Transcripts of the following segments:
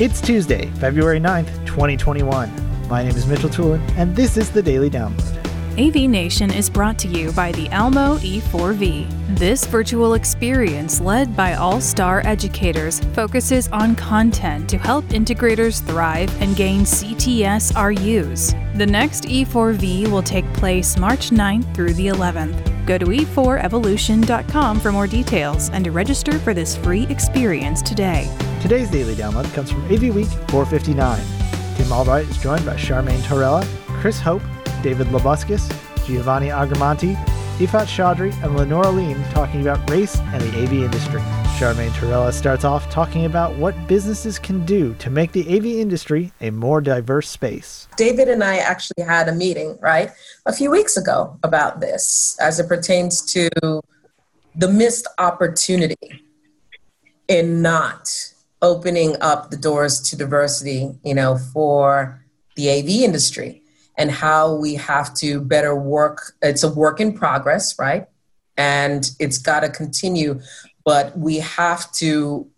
It's Tuesday, February 9th, 2021. My name is Mitchell Tulin, and this is the Daily Download. AV Nation is brought to you by the Almo E4V. This virtual experience, led by all star educators, focuses on content to help integrators thrive and gain CTS RUs. The next E4V will take place March 9th through the 11th. Go to e4evolution.com for more details and to register for this free experience today. Today's Daily Download comes from AV Week 459. Tim Albright is joined by Charmaine Torella, Chris Hope, David Labuskes, Giovanni Agramonti, Ifat Chaudhry, and Lenora Lean talking about race and the AV industry. Charmaine Torella starts off talking about what businesses can do to make the AV industry a more diverse space. David and I actually had a meeting, right, a few weeks ago about this as it pertains to the missed opportunity in not opening up the doors to diversity, you know, for the AV industry and how we have to better work. It's a work in progress, right? And it's got to continue, but we have to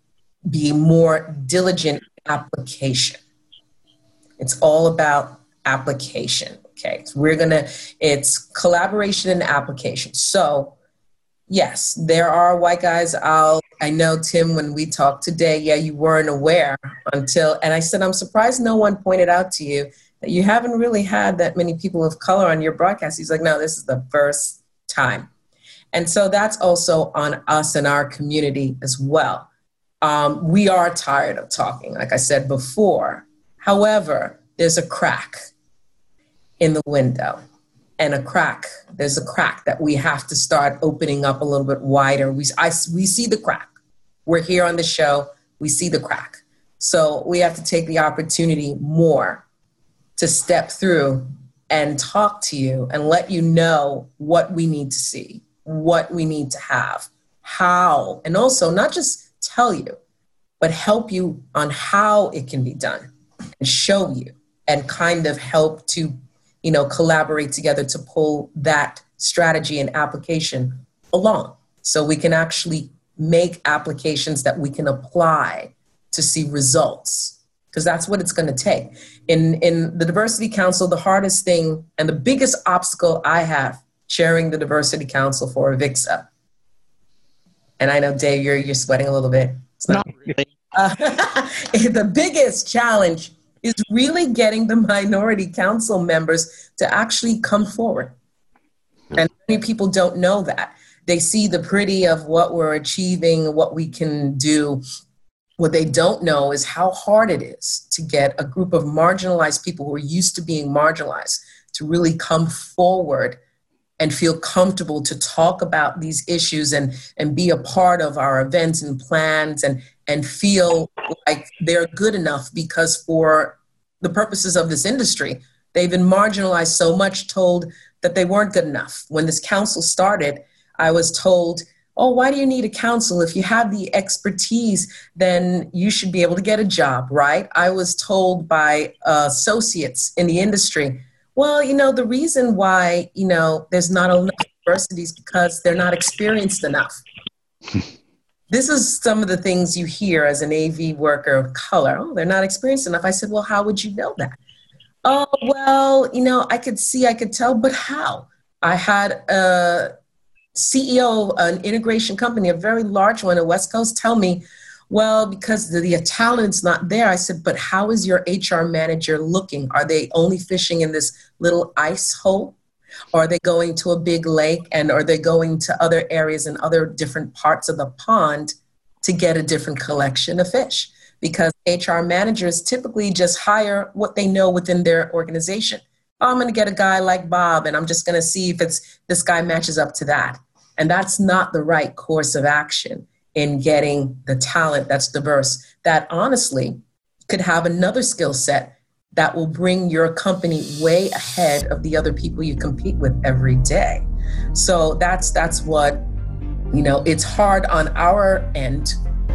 be more diligent application. It's all about application. Okay. So we're to, it's collaboration and application. So, yes, there are white guys. I'll, I know, Tim, when we talked today, yeah, you weren't aware until, and I said, I'm surprised no one pointed out to you you haven't really had that many people of color on your broadcast. He's like, no, this is the first time. And so that's also on us and our community as well. Um, we are tired of talking, like I said before. However, there's a crack in the window and a crack. There's a crack that we have to start opening up a little bit wider. We, I, we see the crack. We're here on the show. We see the crack. So we have to take the opportunity more to step through and talk to you and let you know what we need to see, what we need to have, how, and also not just tell you, but help you on how it can be done and show you and kind of help to, you know, collaborate together to pull that strategy and application along. So we can actually make applications that we can apply to see results because that's what it's going to take. In in the diversity council, the hardest thing and the biggest obstacle I have chairing the diversity council for AVIXA, and I know Dave, you're you're sweating a little bit. It's not, not really. Uh, the biggest challenge is really getting the minority council members to actually come forward. And many people don't know that. They see the pretty of what we're achieving, what we can do, what they don't know is how hard it is to get a group of marginalized people who are used to being marginalized to really come forward and feel comfortable to talk about these issues and, and be a part of our events and plans and, and feel like they're good enough because for the purposes of this industry, they've been marginalized so much, told that they weren't good enough. When this council started, I was told oh, why do you need a council? If you have the expertise, then you should be able to get a job, right? I was told by uh, associates in the industry, well, you know, the reason why, you know, there's not enough diversity is because they're not experienced enough. this is some of the things you hear as an AV worker of color. Oh, they're not experienced enough. I said, well, how would you know that? Oh, well, you know, I could see, I could tell, but how? I had a CEO an integration company, a very large one in West Coast, tell me, well, because the, the talent's not there. I said, but how is your HR manager looking? Are they only fishing in this little ice hole? Or are they going to a big lake and are they going to other areas and other different parts of the pond to get a different collection of fish? Because HR managers typically just hire what they know within their organization. Oh, I'm going to get a guy like Bob and I'm just going to see if it's this guy matches up to that. And that's not the right course of action in getting the talent that's diverse that honestly could have another skill set that will bring your company way ahead of the other people you compete with every day. So that's that's what you know, it's hard on our end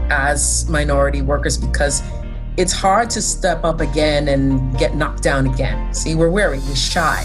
as minority workers because it's hard to step up again and get knocked down again. See, we're weary, we're shy.